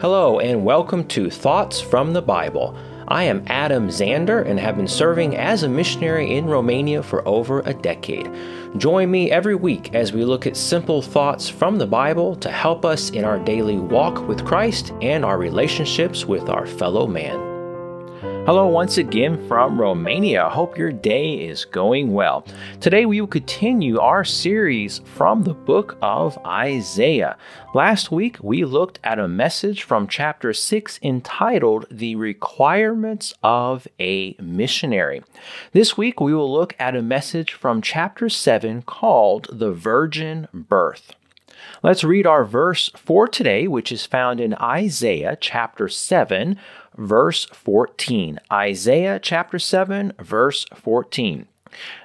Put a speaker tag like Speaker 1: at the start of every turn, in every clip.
Speaker 1: Hello, and welcome to Thoughts from the Bible. I am Adam Zander and have been serving as a missionary in Romania for over a decade. Join me every week as we look at simple thoughts from the Bible to help us in our daily walk with Christ and our relationships with our fellow man. Hello, once again from Romania. Hope your day is going well. Today we will continue our series from the book of Isaiah. Last week we looked at a message from chapter 6 entitled The Requirements of a Missionary. This week we will look at a message from chapter 7 called The Virgin Birth. Let's read our verse for today, which is found in Isaiah chapter 7, verse 14. Isaiah chapter 7, verse 14.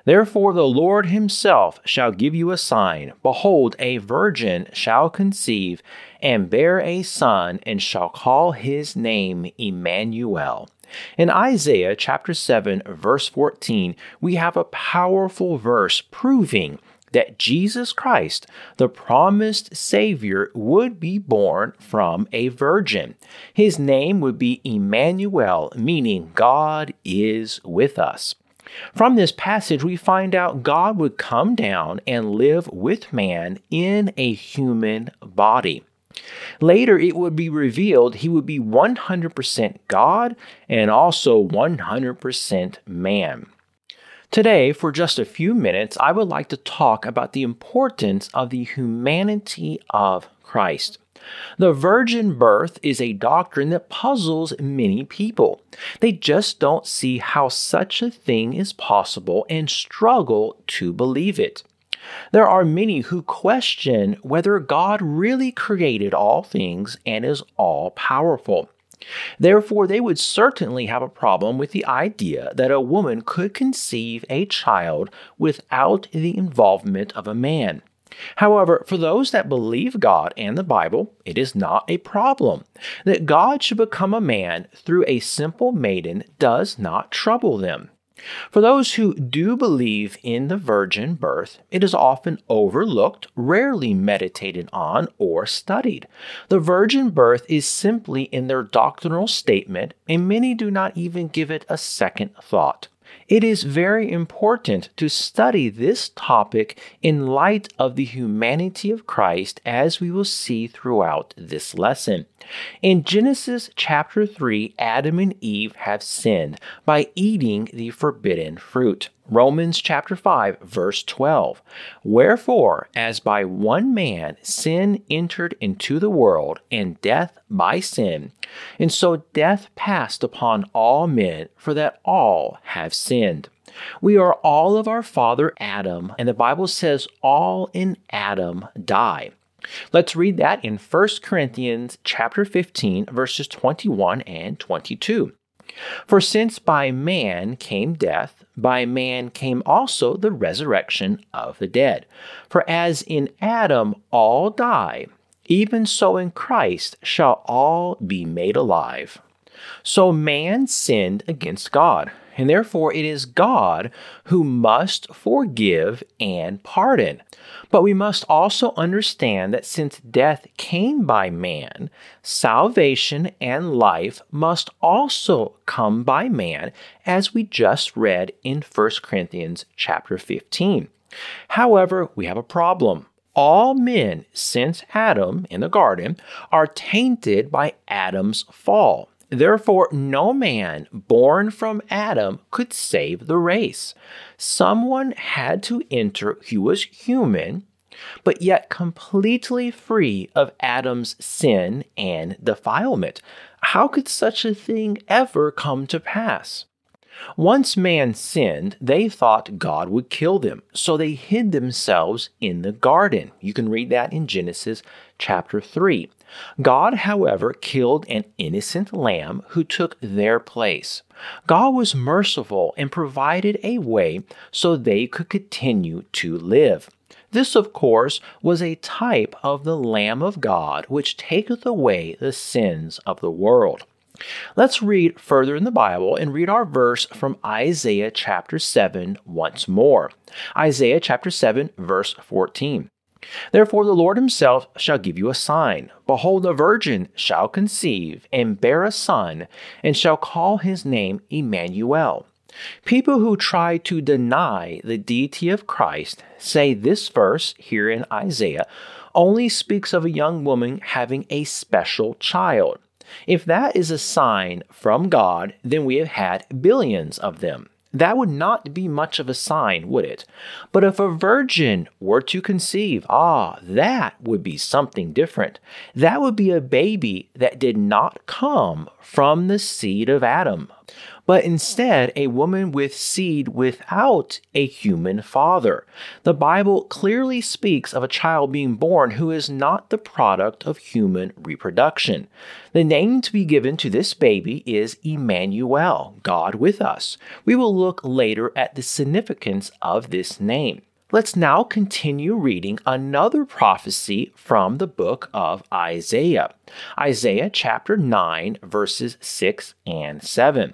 Speaker 1: Therefore, the Lord himself shall give you a sign. Behold, a virgin shall conceive and bear a son, and shall call his name Immanuel. In Isaiah chapter 7, verse 14, we have a powerful verse proving that Jesus Christ, the promised Savior, would be born from a virgin. His name would be Immanuel, meaning God is with us. From this passage, we find out God would come down and live with man in a human body. Later, it would be revealed he would be 100% God and also 100% man. Today, for just a few minutes, I would like to talk about the importance of the humanity of Christ. The virgin birth is a doctrine that puzzles many people. They just don't see how such a thing is possible and struggle to believe it. There are many who question whether God really created all things and is all powerful. Therefore, they would certainly have a problem with the idea that a woman could conceive a child without the involvement of a man. However, for those that believe God and the Bible, it is not a problem. That God should become a man through a simple maiden does not trouble them. For those who do believe in the virgin birth, it is often overlooked, rarely meditated on, or studied. The virgin birth is simply in their doctrinal statement, and many do not even give it a second thought. It is very important to study this topic in light of the humanity of Christ, as we will see throughout this lesson. In Genesis chapter 3, Adam and Eve have sinned by eating the forbidden fruit. Romans chapter 5 verse 12. Wherefore, as by one man sin entered into the world, and death by sin, and so death passed upon all men, for that all have sinned. We are all of our father Adam, and the Bible says all in Adam die. Let's read that in 1 Corinthians chapter 15 verses 21 and 22. For since by man came death, by man came also the resurrection of the dead. For as in Adam all die, even so in Christ shall all be made alive. So man sinned against God, and therefore it is God who must forgive and pardon. But we must also understand that since death came by man, salvation and life must also come by man, as we just read in 1 Corinthians chapter 15. However, we have a problem. All men since Adam in the garden are tainted by Adam's fall. Therefore, no man born from Adam could save the race. Someone had to enter who was human, but yet completely free of Adam's sin and defilement. How could such a thing ever come to pass? Once man sinned, they thought God would kill them, so they hid themselves in the garden. You can read that in Genesis chapter 3. God, however, killed an innocent lamb who took their place. God was merciful and provided a way so they could continue to live. This, of course, was a type of the Lamb of God, which taketh away the sins of the world. Let's read further in the Bible and read our verse from Isaiah chapter 7 once more. Isaiah chapter 7, verse 14. Therefore, the Lord himself shall give you a sign. Behold, the virgin shall conceive and bear a son, and shall call his name Immanuel. People who try to deny the deity of Christ say this verse here in Isaiah only speaks of a young woman having a special child. If that is a sign from God, then we have had billions of them. That would not be much of a sign, would it? But if a virgin were to conceive, ah, that would be something different. That would be a baby that did not come from the seed of Adam, but instead a woman with seed without a human father. The Bible clearly speaks of a child being born who is not the product of human reproduction. The name to be given to this baby is Emmanuel, God with us. We will look later at the significance of this name. Let's now continue reading another prophecy from the book of Isaiah. Isaiah chapter 9, verses 6 and 7.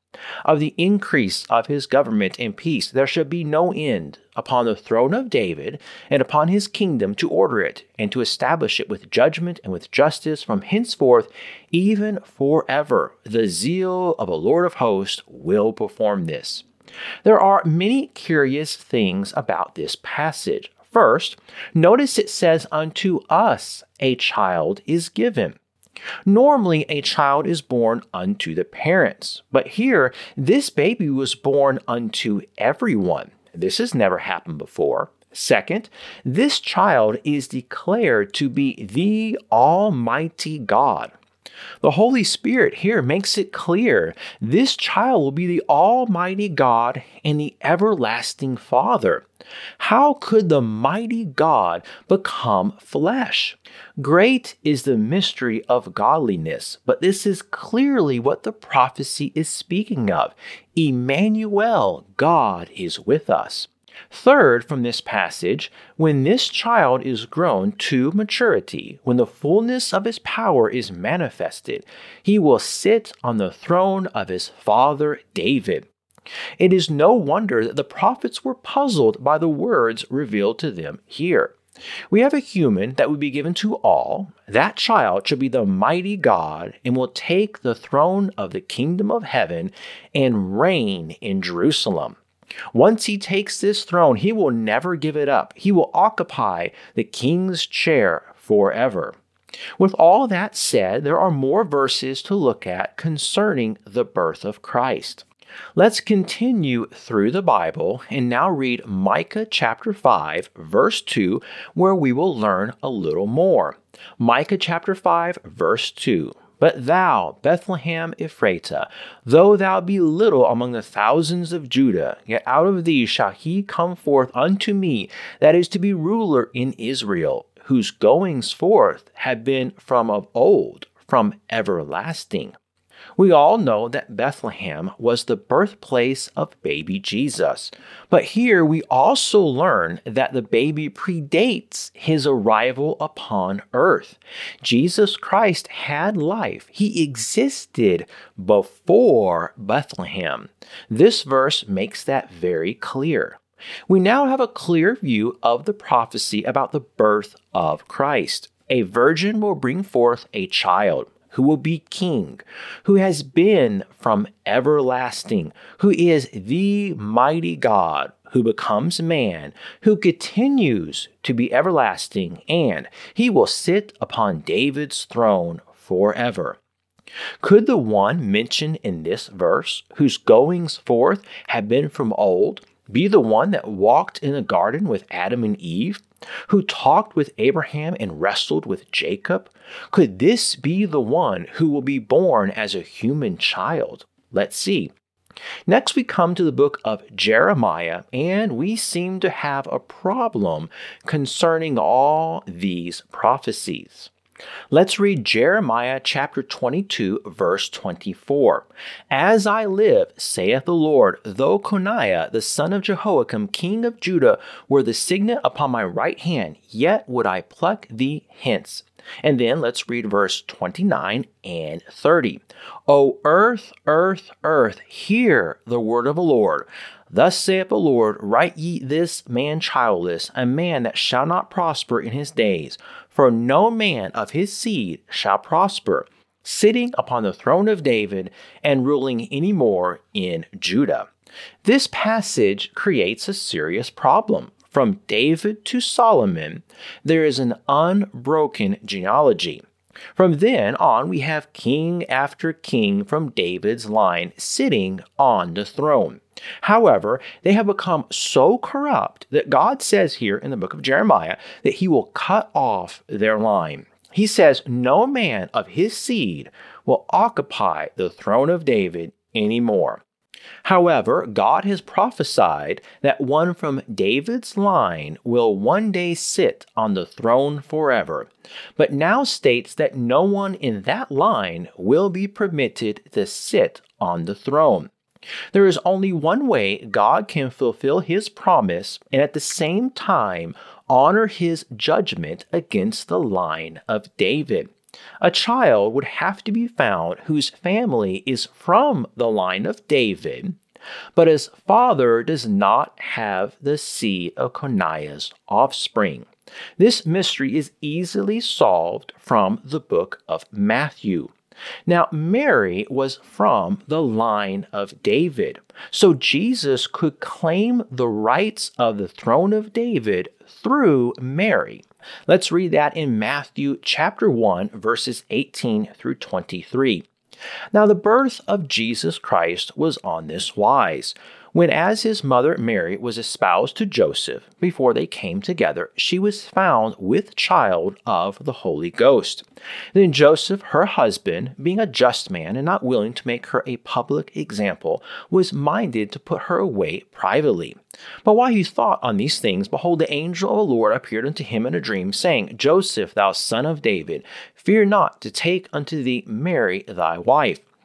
Speaker 1: Of the increase of his government and peace there shall be no end upon the throne of David and upon his kingdom to order it and to establish it with judgment and with justice from henceforth even forever. The zeal of a Lord of hosts will perform this. There are many curious things about this passage. First, notice it says, Unto us a child is given. Normally, a child is born unto the parents, but here, this baby was born unto everyone. This has never happened before. Second, this child is declared to be the Almighty God. The Holy Spirit here makes it clear this child will be the Almighty God and the everlasting Father. How could the mighty God become flesh? Great is the mystery of godliness, but this is clearly what the prophecy is speaking of. Emmanuel, God is with us. Third, from this passage, when this child is grown to maturity, when the fullness of his power is manifested, he will sit on the throne of his father David. It is no wonder that the prophets were puzzled by the words revealed to them here. We have a human that would be given to all. That child shall be the mighty God and will take the throne of the kingdom of heaven and reign in Jerusalem. Once he takes this throne, he will never give it up. He will occupy the king's chair forever. With all that said, there are more verses to look at concerning the birth of Christ. Let's continue through the Bible and now read Micah chapter 5, verse 2, where we will learn a little more. Micah chapter 5, verse 2. But thou, Bethlehem Ephratah, though thou be little among the thousands of Judah, yet out of thee shall he come forth unto me that is to be ruler in Israel, whose goings forth have been from of old, from everlasting. We all know that Bethlehem was the birthplace of baby Jesus. But here we also learn that the baby predates his arrival upon earth. Jesus Christ had life, he existed before Bethlehem. This verse makes that very clear. We now have a clear view of the prophecy about the birth of Christ. A virgin will bring forth a child who will be king, who has been from everlasting, who is the mighty God, who becomes man, who continues to be everlasting, and he will sit upon David's throne forever. Could the one mentioned in this verse, whose goings forth have been from old, be the one that walked in the garden with Adam and Eve? Who talked with Abraham and wrestled with Jacob? Could this be the one who will be born as a human child? Let's see. Next, we come to the book of Jeremiah, and we seem to have a problem concerning all these prophecies. Let's read Jeremiah chapter 22, verse 24. As I live, saith the Lord, though Coniah, the son of Jehoiakim, king of Judah, were the signet upon my right hand, yet would I pluck thee hence. And then let's read verse 29 and 30. O earth, earth, earth, hear the word of the Lord. Thus saith the Lord, Write ye this man childless, a man that shall not prosper in his days, for no man of his seed shall prosper, sitting upon the throne of David and ruling any more in Judah. This passage creates a serious problem. From David to Solomon, there is an unbroken genealogy. From then on, we have king after king from David's line sitting on the throne. However, they have become so corrupt that God says here in the book of Jeremiah that he will cut off their line. He says, No man of his seed will occupy the throne of David anymore. However, God has prophesied that one from David's line will one day sit on the throne forever, but now states that no one in that line will be permitted to sit on the throne. There is only one way God can fulfill his promise and at the same time honor his judgment against the line of David. A child would have to be found whose family is from the line of David, but his father does not have the seed of Coniah's offspring. This mystery is easily solved from the book of Matthew. Now, Mary was from the line of David, so Jesus could claim the rights of the throne of David through Mary. Let's read that in Matthew chapter 1, verses 18 through 23. Now, the birth of Jesus Christ was on this wise. When, as his mother Mary was espoused to Joseph, before they came together, she was found with child of the Holy Ghost. Then Joseph, her husband, being a just man and not willing to make her a public example, was minded to put her away privately. But while he thought on these things, behold, the angel of the Lord appeared unto him in a dream, saying, Joseph, thou son of David, fear not to take unto thee Mary thy wife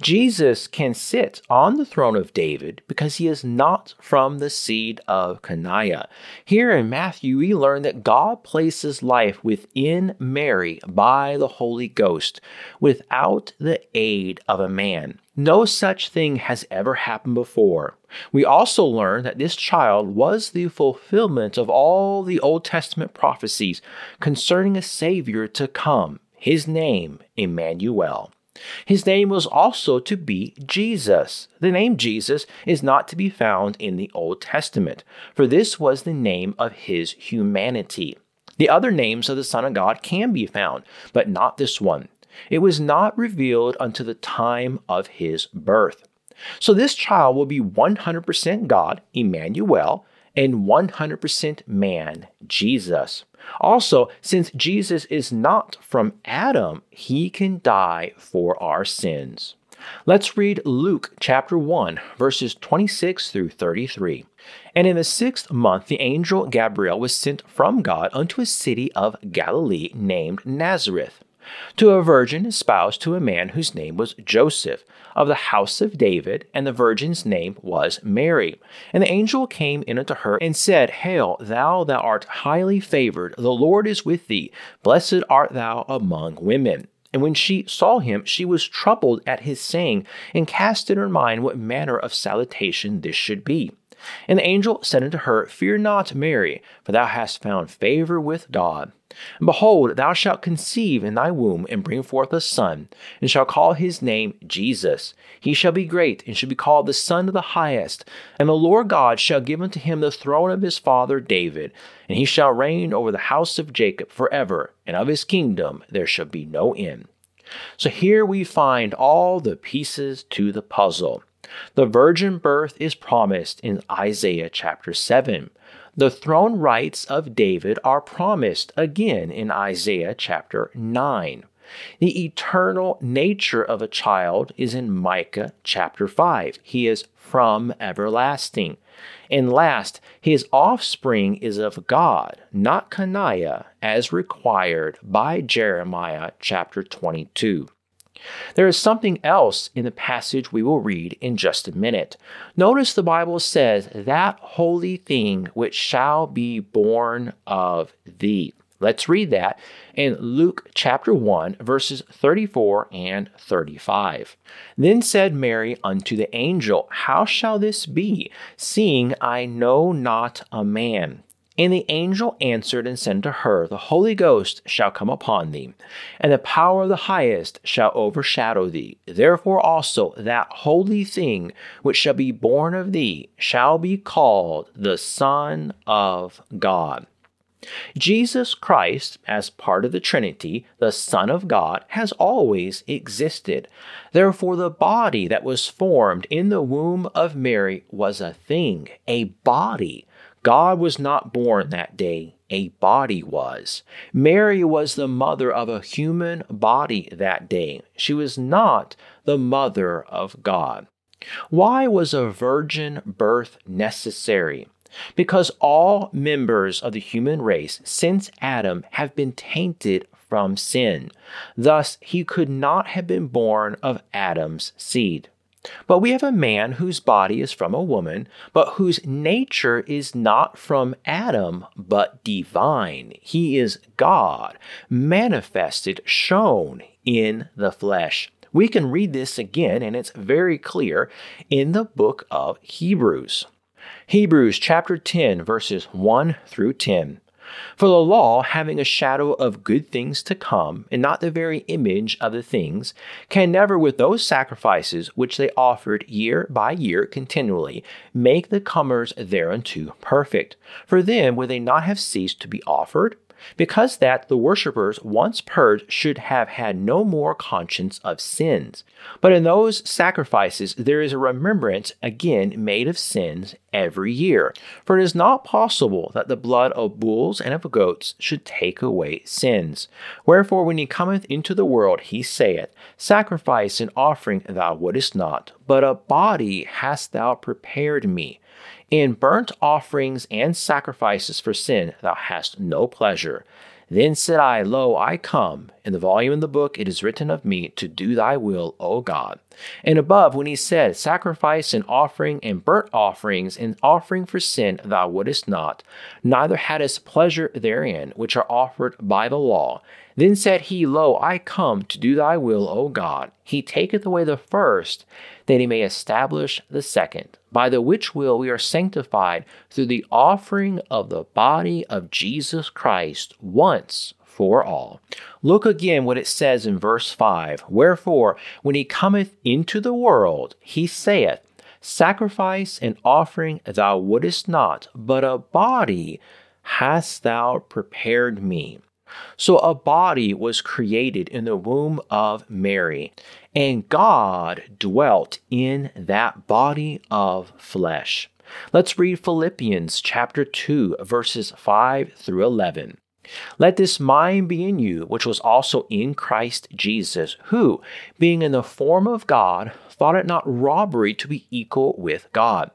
Speaker 1: Jesus can sit on the throne of David because he is not from the seed of Coniah. Here in Matthew, we learn that God places life within Mary by the Holy Ghost without the aid of a man. No such thing has ever happened before. We also learn that this child was the fulfillment of all the Old Testament prophecies concerning a Savior to come, his name, Emmanuel. His name was also to be Jesus. The name Jesus is not to be found in the Old Testament, for this was the name of his humanity. The other names of the Son of God can be found, but not this one. It was not revealed unto the time of his birth. So this child will be 100% God, Emmanuel, and 100% man, Jesus. Also, since Jesus is not from Adam, he can die for our sins. Let's read Luke chapter 1, verses 26 through 33. And in the sixth month, the angel Gabriel was sent from God unto a city of Galilee named Nazareth to a virgin espoused to a man whose name was Joseph, of the house of David, and the virgin's name was Mary. And the angel came in unto her and said, Hail, thou that art highly favored, the Lord is with thee, blessed art thou among women. And when she saw him, she was troubled at his saying, and cast in her mind what manner of salutation this should be. And the angel said unto her, Fear not, Mary, for thou hast found favor with God. And behold, thou shalt conceive in thy womb, and bring forth a son, and shall call his name Jesus. He shall be great, and shall be called the Son of the Highest. And the Lord God shall give unto him the throne of his father David, and he shall reign over the house of Jacob forever, and of his kingdom there shall be no end. So here we find all the pieces to the puzzle. The virgin birth is promised in Isaiah chapter 7. The throne rights of David are promised again in Isaiah chapter 9. The eternal nature of a child is in Micah chapter 5. He is from everlasting. And last, his offspring is of God, not Coniah, as required by Jeremiah chapter 22. There is something else in the passage we will read in just a minute. Notice the Bible says, That holy thing which shall be born of thee. Let's read that in Luke chapter 1, verses 34 and 35. Then said Mary unto the angel, How shall this be, seeing I know not a man? And the angel answered and said to her, The Holy Ghost shall come upon thee, and the power of the highest shall overshadow thee. Therefore also that holy thing which shall be born of thee shall be called the Son of God. Jesus Christ, as part of the Trinity, the Son of God, has always existed. Therefore, the body that was formed in the womb of Mary was a thing, a body. God was not born that day, a body was. Mary was the mother of a human body that day. She was not the mother of God. Why was a virgin birth necessary? because all members of the human race since Adam have been tainted from sin. Thus, he could not have been born of Adam's seed. But we have a man whose body is from a woman, but whose nature is not from Adam, but divine. He is God, manifested, shown in the flesh. We can read this again, and it's very clear in the book of Hebrews. Hebrews chapter 10, verses 1 through 10. For the law, having a shadow of good things to come, and not the very image of the things, can never, with those sacrifices which they offered year by year continually, make the comers thereunto perfect. For then would they not have ceased to be offered? Because that the worshippers once purged should have had no more conscience of sins. But in those sacrifices there is a remembrance again made of sins every year. For it is not possible that the blood of bulls and of goats should take away sins. Wherefore, when he cometh into the world, he saith, Sacrifice and offering thou wouldest not, but a body hast thou prepared me. In burnt offerings and sacrifices for sin thou hast no pleasure. Then said I, Lo, I come. In the volume of the book it is written of me to do thy will, O God. And above, when he said, Sacrifice and offering and burnt offerings and offering for sin thou wouldest not, neither hadst pleasure therein, which are offered by the law. Then said he, Lo, I come to do thy will, O God. He taketh away the first, that he may establish the second, by the which will we are sanctified through the offering of the body of Jesus Christ once for all. Look again what it says in verse 5 Wherefore, when he cometh into the world, he saith, Sacrifice and offering thou wouldest not, but a body hast thou prepared me. So a body was created in the womb of Mary, and God dwelt in that body of flesh. Let's read Philippians chapter 2 verses 5 through 11. Let this mind be in you, which was also in Christ Jesus, who, being in the form of God, thought it not robbery to be equal with God,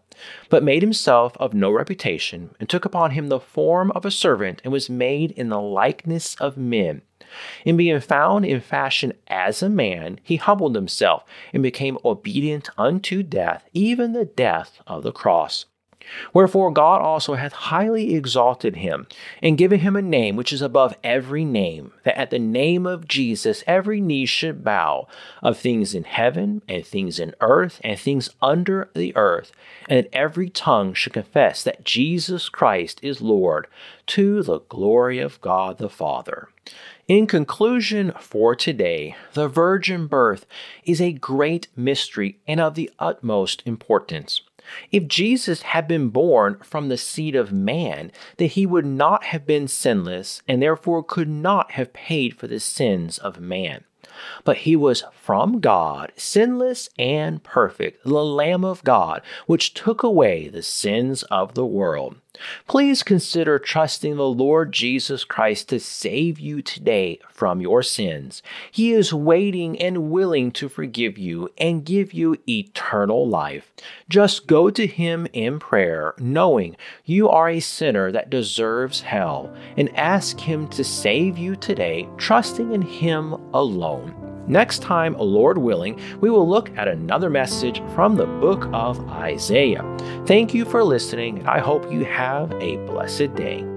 Speaker 1: but made himself of no reputation, and took upon him the form of a servant, and was made in the likeness of men. And being found in fashion as a man, he humbled himself, and became obedient unto death, even the death of the cross. Wherefore God also hath highly exalted him, and given him a name which is above every name, that at the name of Jesus every knee should bow, of things in heaven, and things in earth, and things under the earth, and that every tongue should confess that Jesus Christ is Lord, to the glory of God the Father. In conclusion for today, the virgin birth is a great mystery and of the utmost importance. If Jesus had been born from the seed of man, then he would not have been sinless and therefore could not have paid for the sins of man. but he was from God, sinless and perfect, the Lamb of God, which took away the sins of the world. Please consider trusting the Lord Jesus Christ to save you today from your sins. He is waiting and willing to forgive you and give you eternal life. Just go to Him in prayer, knowing you are a sinner that deserves hell, and ask Him to save you today, trusting in Him alone. Next time, Lord willing, we will look at another message from the book of Isaiah. Thank you for listening, and I hope you have a blessed day.